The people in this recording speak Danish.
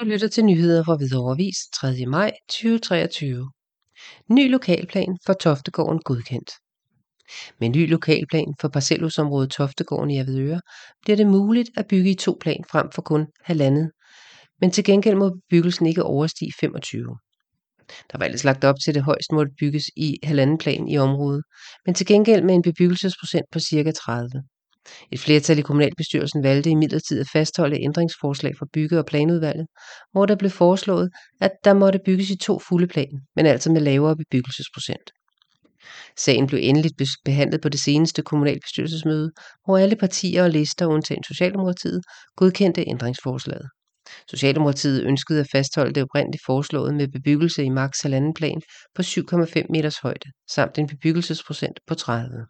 Du lytter til nyheder fra Hvidovre Avis 3. maj 2023. Ny lokalplan for Toftegården godkendt. Med ny lokalplan for parcelhusområdet Toftegården i Avedøre bliver det muligt at bygge i to plan frem for kun halvandet, men til gengæld må bebyggelsen ikke overstige 25. Der var ellers lagt op til, at det højst måtte bygges i halvanden plan i området, men til gengæld med en bebyggelsesprocent på ca. 30. Et flertal i kommunalbestyrelsen valgte imidlertid at fastholde ændringsforslag fra bygge- og planudvalget, hvor der blev foreslået, at der måtte bygges i to fulde plan, men altså med lavere bebyggelsesprocent. Sagen blev endeligt behandlet på det seneste kommunalbestyrelsesmøde, hvor alle partier og lister, undtagen Socialdemokratiet, godkendte ændringsforslaget. Socialdemokratiet ønskede at fastholde det oprindeligt foreslået med bebyggelse i maks halvanden plan på 7,5 meters højde, samt en bebyggelsesprocent på 30.